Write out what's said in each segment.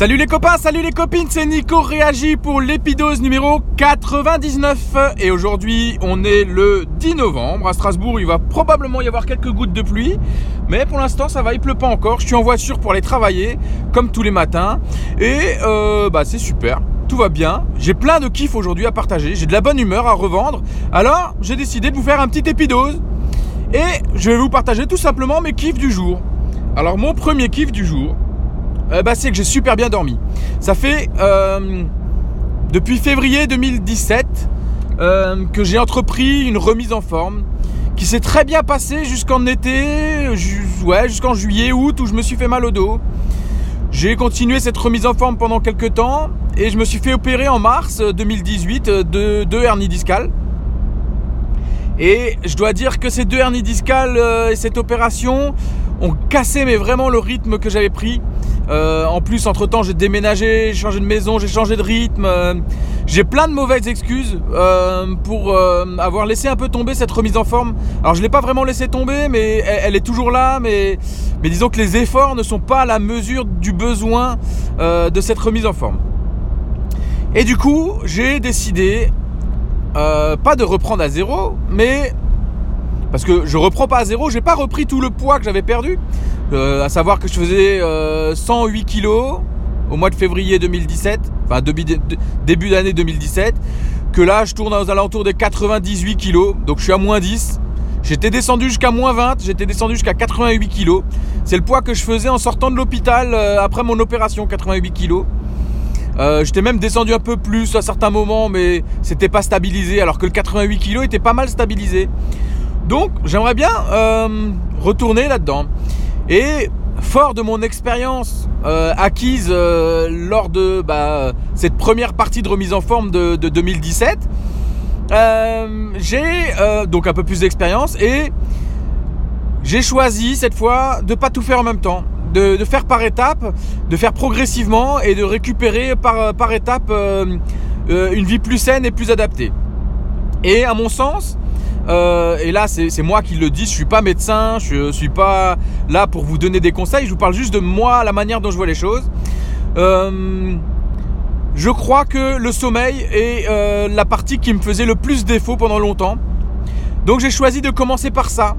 Salut les copains, salut les copines, c'est Nico Réagi pour l'épidose numéro 99. Et aujourd'hui, on est le 10 novembre. À Strasbourg, il va probablement y avoir quelques gouttes de pluie. Mais pour l'instant, ça va, il pleut pas encore. Je suis en voiture pour aller travailler, comme tous les matins. Et euh, bah, c'est super. Tout va bien. J'ai plein de kiff aujourd'hui à partager. J'ai de la bonne humeur à revendre. Alors, j'ai décidé de vous faire un petit épidose. Et je vais vous partager tout simplement mes kiffs du jour. Alors, mon premier kiff du jour, euh, bah, c'est que j'ai super bien dormi. Ça fait euh, depuis février 2017 euh, que j'ai entrepris une remise en forme qui s'est très bien passée jusqu'en été, ouais, jusqu'en juillet, août où je me suis fait mal au dos. J'ai continué cette remise en forme pendant quelques temps et je me suis fait opérer en mars 2018 de deux hernies discales. Et je dois dire que ces deux hernies discales et cette opération ont cassé mais vraiment le rythme que j'avais pris. Euh, en plus, entre temps, j'ai déménagé, j'ai changé de maison, j'ai changé de rythme. Euh, j'ai plein de mauvaises excuses euh, pour avoir laissé un peu tomber cette remise en forme. Alors, je l'ai pas vraiment laissé tomber, mais elle, est toujours là. Mais disons que les efforts ne sont pas à la mesure du besoin de cette remise en forme. Et du coup, j'ai décidé pas de reprendre à zéro, mais parce que je reprends pas à zéro, j'ai pas repris tout le poids que j'avais perdu. Euh, à savoir que je faisais 108 euh, kilos au mois de février 2017, enfin début, d'année 2017, que là je tourne aux alentours des 98 kilos, donc je suis à moins 10. J'étais descendu jusqu'à moins 20, j'étais descendu jusqu'à 88 kilos. C'est le poids que je faisais en sortant de l'hôpital euh, après mon opération, 88 kilos. j'étais même descendu un peu plus à certains moments, mais c'était pas stabilisé, alors que le 88 kg était pas mal stabilisé. Donc j'aimerais bien euh, retourner là-dedans. Et fort de mon expérience euh, acquise euh, lors de bah, cette première partie de remise en forme de, 2017, j'ai donc un peu plus d'expérience et j'ai choisi cette fois de pas tout faire en même temps. De, faire par étapes, de faire progressivement et de récupérer par, par étape une vie plus saine et plus adaptée. Et à mon sens, euh, et là, c'est moi qui le dis. Je suis pas médecin, je suis pas là pour vous donner des conseils. Je vous parle juste de moi, la manière dont je vois les choses. Euh, je crois que le sommeil est euh, la partie qui me faisait le plus défaut pendant longtemps. Donc j'ai choisi de commencer par ça.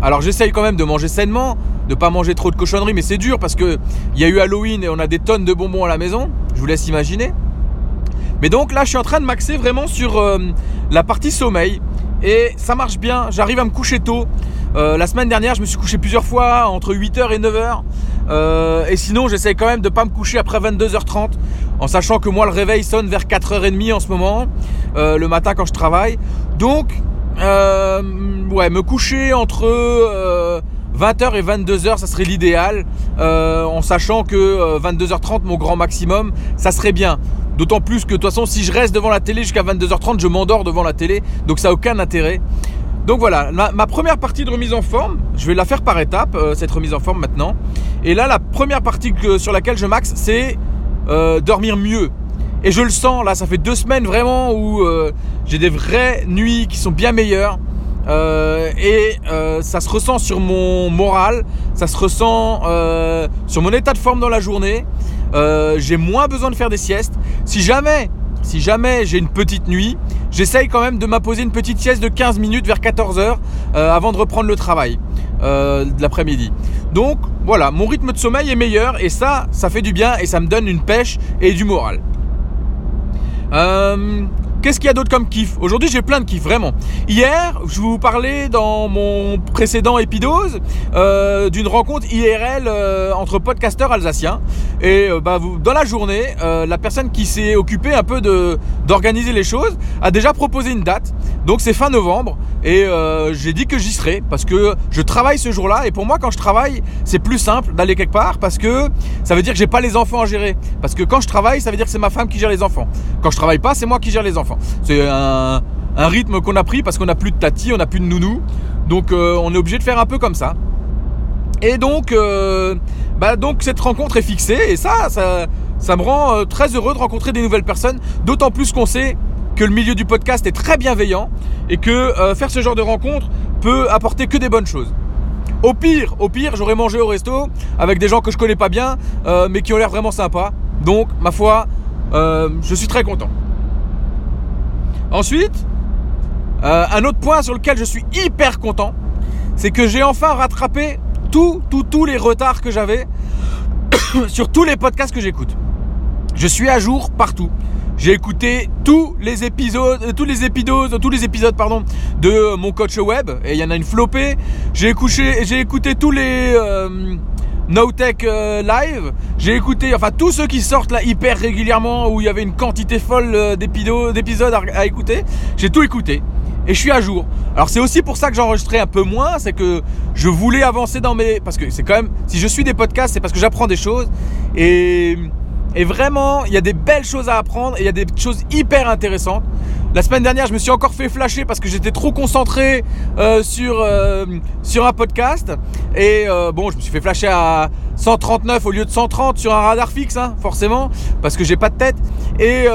Alors j'essaye quand même de manger sainement, de pas manger trop de cochonneries, mais c'est dur parce que il y a eu Halloween et on a des tonnes de bonbons à la maison. Je vous laisse imaginer. Mais donc là, je suis en train de maxer vraiment sur la partie sommeil. Et ça marche bien, j'arrive à me coucher tôt. Euh, la semaine dernière, je me suis couché plusieurs fois entre 8h et 9h. Euh, et sinon, j'essaye quand même de ne pas me coucher après 22h30, en sachant que moi, le réveil sonne vers 4h30 en ce moment, euh, le matin quand je travaille. Donc, ouais, me coucher entre 20h et 22h, ça serait l'idéal, en sachant que 22h30, mon grand maximum, ça serait bien. D'autant plus que de toute façon, si je reste devant la télé jusqu'à 22h30, je m'endors devant la télé. Donc ça n'a aucun intérêt. Donc voilà, ma, première partie de remise en forme, je vais la faire par étapes, euh, cette remise en forme maintenant. Et là, la première partie sur laquelle je max, c'est euh, dormir mieux. Et je le sens, là, ça fait deux semaines vraiment où euh, j'ai des vraies nuits qui sont bien meilleures. et ça se ressent sur mon moral, ça se ressent sur mon état de forme dans la journée. Euh, j'ai moins besoin de faire des siestes. Si jamais, si jamais j'ai une petite nuit, j'essaye quand même de m'imposer une petite sieste de 15 minutes vers 14h euh, avant de reprendre le travail euh, de l'après-midi. Donc voilà, mon rythme de sommeil est meilleur et ça, ça fait du bien et ça me donne une pêche et du moral. Qu'est-ce qu'il y a d'autre comme kiff Aujourd'hui, j'ai plein de kiff, vraiment. Hier, je vous parlais dans mon précédent épidose euh, d'une rencontre IRL euh, entre podcasteurs alsaciens. Et euh, bah, dans la journée, la personne qui s'est occupée un peu d'organiser les choses a déjà proposé une date. Donc c'est fin novembre. Et j'ai dit que j'y serai parce que je travaille ce jour-là. Et pour moi, quand je travaille, c'est plus simple d'aller quelque part parce que ça veut dire que j'ai pas les enfants à gérer. Parce que quand je travaille, ça veut dire que c'est ma femme qui gère les enfants. Quand je travaille pas, c'est moi qui gère les enfants. C'est un, rythme qu'on a pris parce qu'on n'a plus de tati, on n'a plus de nounou. Donc euh, on est obligé de faire un peu comme ça. Et donc, euh, bah donc cette rencontre est fixée et ça, ça, me rend euh, très heureux de rencontrer des nouvelles personnes. D'autant plus qu'on sait que le milieu du podcast est très bienveillant et que faire ce genre de rencontre peut apporter que des bonnes choses. Au pire, au pire, j'aurais mangé au resto avec des gens que je connais pas bien, mais qui ont l'air vraiment sympas. Donc, ma foi, je suis très content. Ensuite, euh, un autre point sur lequel je suis hyper content, c'est que j'ai enfin rattrapé tous, tous, tous les retards que j'avais sur tous les podcasts que j'écoute. Je suis à jour partout. J'ai écouté tous les épisodes, euh, tous les épisodes, tous les épisodes de mon coach web et il y en a une flopée. J'ai écouté, j'ai écouté tous les euh, No Tech euh, Live. J'ai écouté, enfin tous ceux qui sortent là hyper régulièrement où il y avait une quantité folle euh, d'épisodes à, à écouter. J'ai tout écouté et je suis à jour. Alors c'est aussi pour ça que j'enregistrais un peu moins, c'est que je voulais avancer dans mes, parce que c'est quand même, si je suis des podcasts, c'est parce que j'apprends des choses et et vraiment, il y a des belles choses à apprendre et il y a des choses hyper intéressantes. La semaine dernière, je me suis encore fait flasher parce que j'étais trop concentré euh, sur, euh, sur un podcast. Et euh, bon, je me suis fait flasher à 139 au lieu de 130 sur un radar fixe, hein, forcément, parce que j'ai pas de tête. Et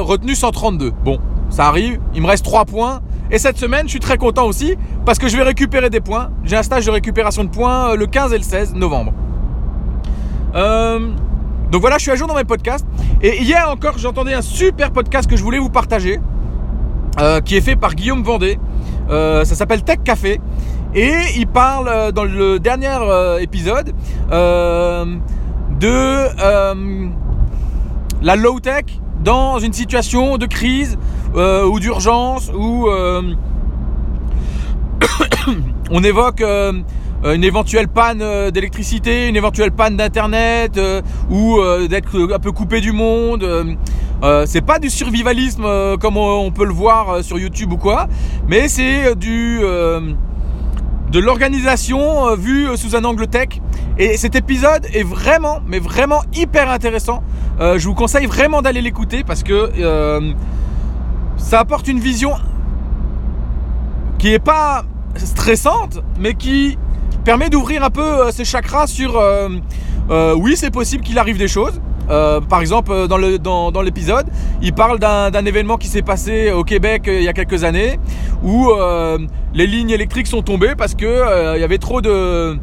retenu 132. Bon, ça arrive, il me reste 3 points. Et cette semaine, je suis très content aussi parce que je vais récupérer des points. J'ai un stage de récupération de points le 15 et le 16 novembre. Donc voilà, je suis à jour dans mes podcasts. Et hier encore, j'entendais un super podcast que je voulais vous partager, euh, qui est fait par Guillaume Vendée. Euh, ça s'appelle Tech Café. Et il parle euh, dans le dernier épisode de la low-tech dans une situation de crise ou d'urgence où on évoque une éventuelle panne d'électricité, une éventuelle panne d'internet ou d'être un peu coupé du monde. C'est pas du survivalisme comme on, peut le voir sur YouTube ou quoi, mais c'est du de l'organisation vue sous un angle tech. Et cet épisode est vraiment, mais vraiment hyper intéressant. je vous conseille vraiment d'aller l'écouter parce que ça apporte une vision qui est pas stressante, mais qui permet d'ouvrir un peu euh, ses chakras sur euh, euh, oui, c'est possible qu'il arrive des choses. Par exemple, dans, le, dans, l'épisode, il parle d'un, événement qui s'est passé au Québec il y a quelques années où les lignes électriques sont tombées parce que il y avait trop de,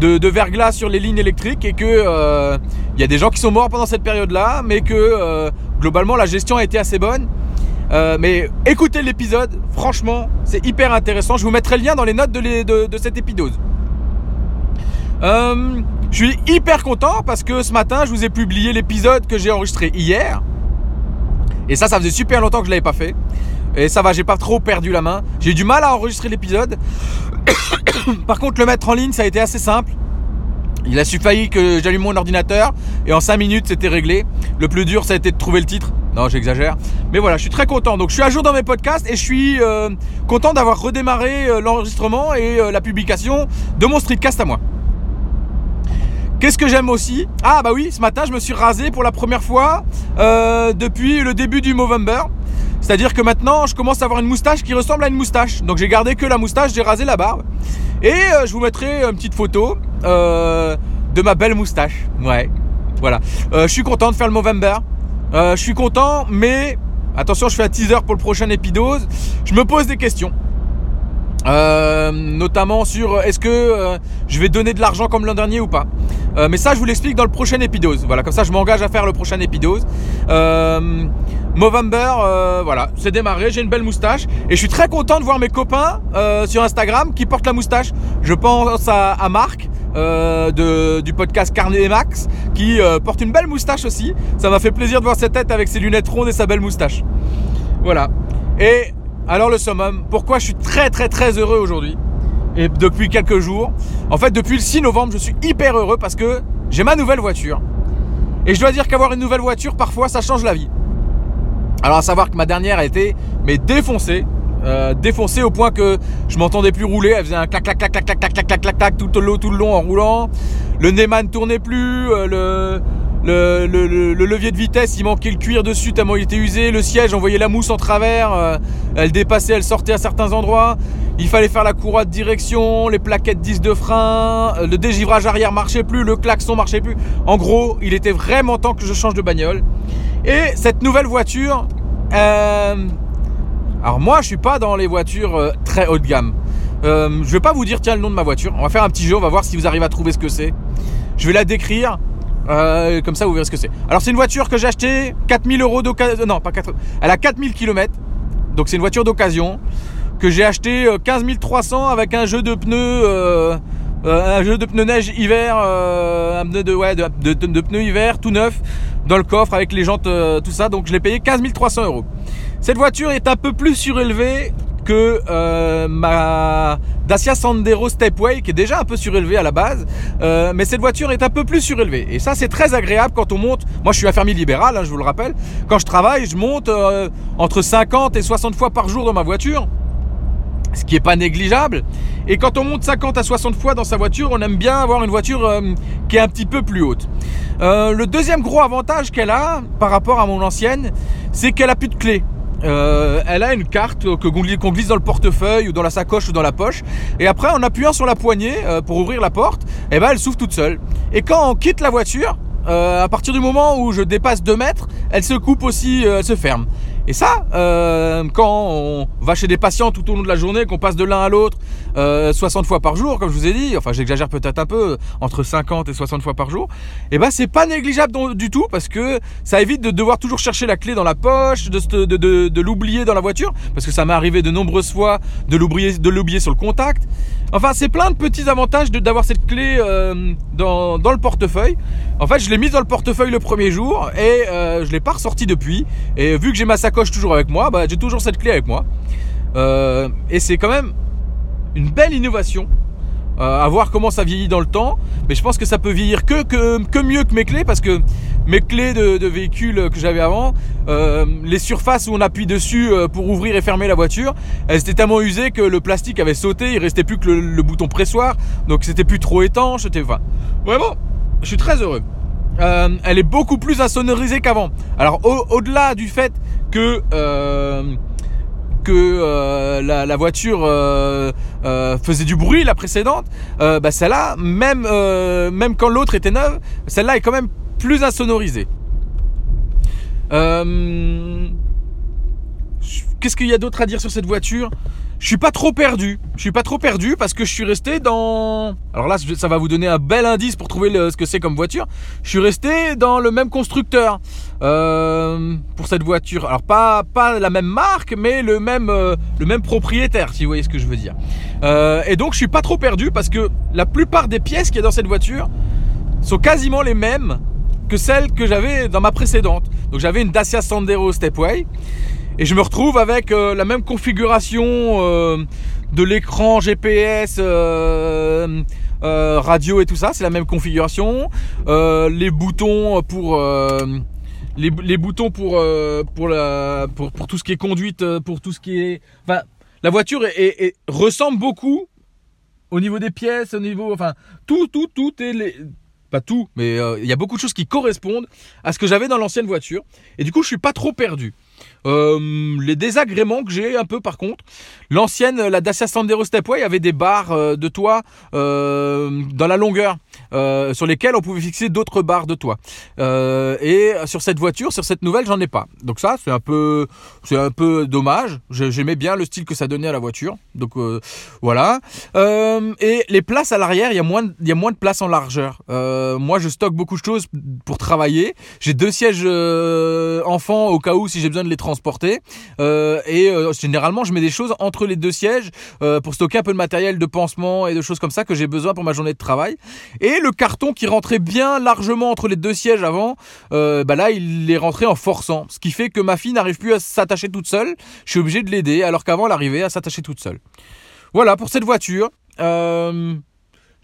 de, verglas sur les lignes électriques et que il y a des gens qui sont morts pendant cette période-là, mais que globalement la gestion a été assez bonne. mais écoutez l'épisode, franchement, c'est hyper intéressant. Je vous mettrai le lien dans les notes de, de, de cette épisode. Euh, je suis hyper content parce que ce matin, je vous ai publié l'épisode que j'ai enregistré hier. Et ça, ça faisait super longtemps que je l'avais pas fait. Et ça va, j'ai pas trop perdu la main. J'ai eu du mal à enregistrer l'épisode. Par contre, le mettre en ligne, ça a été assez simple. Il a suffi que j'allume mon ordinateur et en 5 minutes, c'était réglé. Le plus dur, ça a été de trouver le titre. Non, j'exagère. Mais voilà, je suis très content. Donc, je suis à jour dans mes podcasts et je suis euh, content d'avoir redémarré euh, l'enregistrement et la publication de mon streetcast à moi. Qu'est-ce que j'aime aussi Ah bah oui, ce matin je me suis rasé pour la première fois euh, depuis le début du Movember. C'est-à-dire que maintenant je commence à avoir une moustache qui ressemble à une moustache. Donc j'ai gardé que la moustache, j'ai rasé la barbe. Et euh, je vous mettrai une petite photo euh, de ma belle moustache. Ouais, voilà. je suis content de faire le Movember. je suis content, mais attention, je fais un teaser pour le prochain épidose. Je me pose des questions. Notamment sur est-ce que je vais donner de l'argent comme l'an dernier ou pas? Mais ça, je vous l'explique dans le prochain épidose. Voilà, comme ça, je m'engage à faire le prochain épidose. Movember, voilà, c'est démarré. J'ai une belle moustache et je suis très content de voir mes copains sur Instagram qui portent la moustache. Je pense à, Marc. de, du podcast Carnet et Max qui porte une belle moustache aussi. Ça m'a fait plaisir de voir cette tête avec ses lunettes rondes et sa belle moustache. Voilà. Et alors le summum, pourquoi je suis très très très heureux aujourd'hui? Et depuis quelques jours. En fait, depuis le 6 novembre, je suis hyper heureux parce que j'ai ma nouvelle voiture. Et je dois dire qu'avoir une nouvelle voiture, parfois, ça change la vie. Alors à savoir que ma dernière a été mais défoncée, euh, défoncée au point que je m'entendais plus rouler. Elle faisait un clac clac clac clac clac clac clac clac clac tout le long tout le long en roulant. Le Neyman ne tournait plus, euh, le le, levier de vitesse, il manquait le cuir dessus tellement il était usé. Le siège, on voyait la mousse en travers. Euh, elle dépassait, elle sortait à certains endroits. Il fallait faire la courroie de direction, les plaquettes 10 de frein, euh, le dégivrage arrière marchait plus, le klaxon marchait plus. En gros, il était vraiment temps que je change de bagnole. Et cette nouvelle voiture, euh, alors moi, je suis pas dans les voitures très haut de gamme. je vais pas vous dire tiens le nom de ma voiture. On va faire un petit jeu, on va voir si vous arrivez à trouver ce que c'est. Je vais la décrire Euh, comme ça, vous verrez ce que c'est. Alors, c'est une voiture que j'ai achetée 4000 euros d'occasion. Non, pas 4. Elle a 4000 km. Donc, c'est une voiture d'occasion que j'ai acheté 15 300 avec un jeu de pneus. un jeu de pneus neige hiver, un pneu de, ouais, de, pneus hiver tout neuf dans le coffre avec les jantes, tout ça. Donc je l'ai payé 15 300 euros. Cette voiture est un peu plus surélevée que euh, ma Dacia Sandero Stepway qui est déjà un peu surélevée à la base euh, mais cette voiture est un peu plus surélevée. Et ça c'est très agréable quand on monte. Moi je suis infirmier libéral hein, je vous le rappelle. Quand je travaille je monte euh, entre 50 et 60 fois par jour dans ma voiture ce qui est pas négligeable. Et quand on monte 50 à 60 fois dans sa voiture on aime bien avoir une voiture qui est un petit peu plus haute. Le deuxième gros avantage qu'elle a par rapport à mon ancienne c'est qu'elle a plus de clés euh, elle a une carte qu'on glisse dans le portefeuille ou dans la sacoche ou dans la poche. Et après, en appuyant sur la poignée euh, pour ouvrir la porte, eh ben, elle s'ouvre toute seule. Et quand on quitte la voiture, euh, à partir du moment où je dépasse 2 mètres, elle se coupe aussi, elle se ferme. Et ça, euh, quand on va chez des patients tout au long de la journée, qu'on passe de l'un à l'autre euh, 60 fois par jour, comme je vous ai dit, enfin j'exagère peut-être un peu, entre 50 et 60 fois par jour, et eh ben c'est pas négligeable du tout parce que ça évite de devoir toujours chercher la clé dans la poche, de, de, de, de l'oublier dans la voiture, parce que ça m'est arrivé de nombreuses fois de l'oublier sur le contact. Enfin, c'est plein de petits avantages d'avoir cette clé euh, dans, dans, le portefeuille. En fait, je l'ai mise dans le portefeuille le premier jour et euh, je l'ai pas ressorti depuis. Et vu que j'ai ma sacoche toujours avec moi, bah, j'ai toujours cette clé avec moi. Euh, et c'est quand même une belle innovation euh, à voir comment ça vieillit dans le temps. Mais je pense que ça peut vieillir que, que, mieux que mes clés parce que mes clés de, de véhicule que j'avais avant, euh, les surfaces où on appuie dessus euh, pour ouvrir et fermer la voiture, elles étaient tellement usées que le plastique avait sauté, il restait plus que le, bouton pressoir, donc c'était plus trop étanche. Enfin, vraiment, je suis très heureux. elle est beaucoup plus insonorisée qu'avant. Alors au-delà du fait que que euh, la, voiture euh, euh, faisait du bruit, la précédente, bah celle-là, même, même quand l'autre était neuve, celle-là est quand même plus insonorisée. Qu'est-ce qu'il y a d'autre à dire sur cette voiture? Je suis pas trop perdu. Je suis pas trop perdu parce que je suis resté dans. Alors là, ça va vous donner un bel indice pour trouver ce que c'est comme voiture. Je suis resté dans le même constructeur euh, pour cette voiture. Alors pas pas la même marque, mais le même euh, le même propriétaire, si vous voyez ce que je veux dire. Euh, et donc je suis pas trop perdu parce que la plupart des pièces qu'il y a dans cette voiture sont quasiment les mêmes que celles que j'avais dans ma précédente. Donc j'avais une Dacia Sandero Stepway. Et je me retrouve avec euh, la même configuration euh, de l'écran GPS, euh, radio et tout ça. C'est la même configuration. les boutons pour les, boutons pour pour tout ce qui est conduite, pour tout ce qui est. Enfin, la voiture ressemble beaucoup au niveau des pièces, au niveau, enfin, tout tout tout est pas tout, mais il y a beaucoup de choses qui correspondent à ce que j'avais dans l'ancienne voiture. Et du coup, je suis pas trop perdu. Euh, les désagréments que j'ai un peu par contre, l'ancienne, la Dacia Sandero Stepway avait des barres euh, de toit euh, dans la longueur. Sur lesquels on pouvait fixer d'autres barres de toit. Et sur cette voiture, sur cette nouvelle, j'en ai pas. Donc ça, c'est un peu, c'est un peu dommage. J'aimais bien le style que ça donnait à la voiture. Donc voilà. et les places à l'arrière, il y a moins, il y a moins de place en largeur. moi, je stocke beaucoup de choses pour travailler. J'ai deux sièges enfants au cas où si j'ai besoin de les transporter. Et généralement, je mets des choses entre les deux sièges pour stocker un peu de matériel de pansement et de choses comme ça que j'ai besoin pour ma journée de travail. Et le carton qui rentrait bien largement entre les deux sièges avant, euh, bah là il est rentré en forçant. Ce qui fait que ma fille n'arrive plus à s'attacher toute seule. Je suis obligé de l'aider alors qu'avant elle arrivait à s'attacher toute seule. Voilà pour cette voiture. Euh,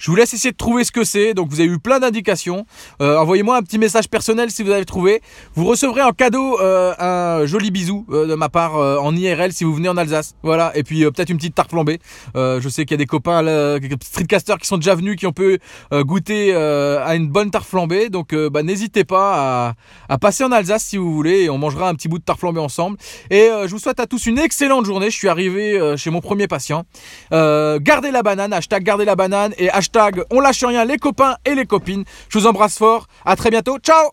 je vous laisse essayer de trouver ce que c'est. Donc vous avez eu plein d'indications. Euh, envoyez-moi un petit message personnel si vous avez trouvé. Vous recevrez en cadeau euh, un joli bisou euh, de ma part en IRL si vous venez en Alsace. Voilà. Et puis peut-être une petite tarte flambée. je sais qu'il y a des copains streetcasters qui sont déjà venus, qui ont pu goûter à une bonne tarte flambée. Donc bah, n'hésitez pas à, passer en Alsace si vous voulez. Et on mangera un petit bout de tarte flambée ensemble. Et je vous souhaite à tous une excellente journée. Je suis arrivé chez mon premier patient. gardez la banane. Hashtag gardez la banane et on lâche rien les copains et les copines. Je vous embrasse fort. À très bientôt. Ciao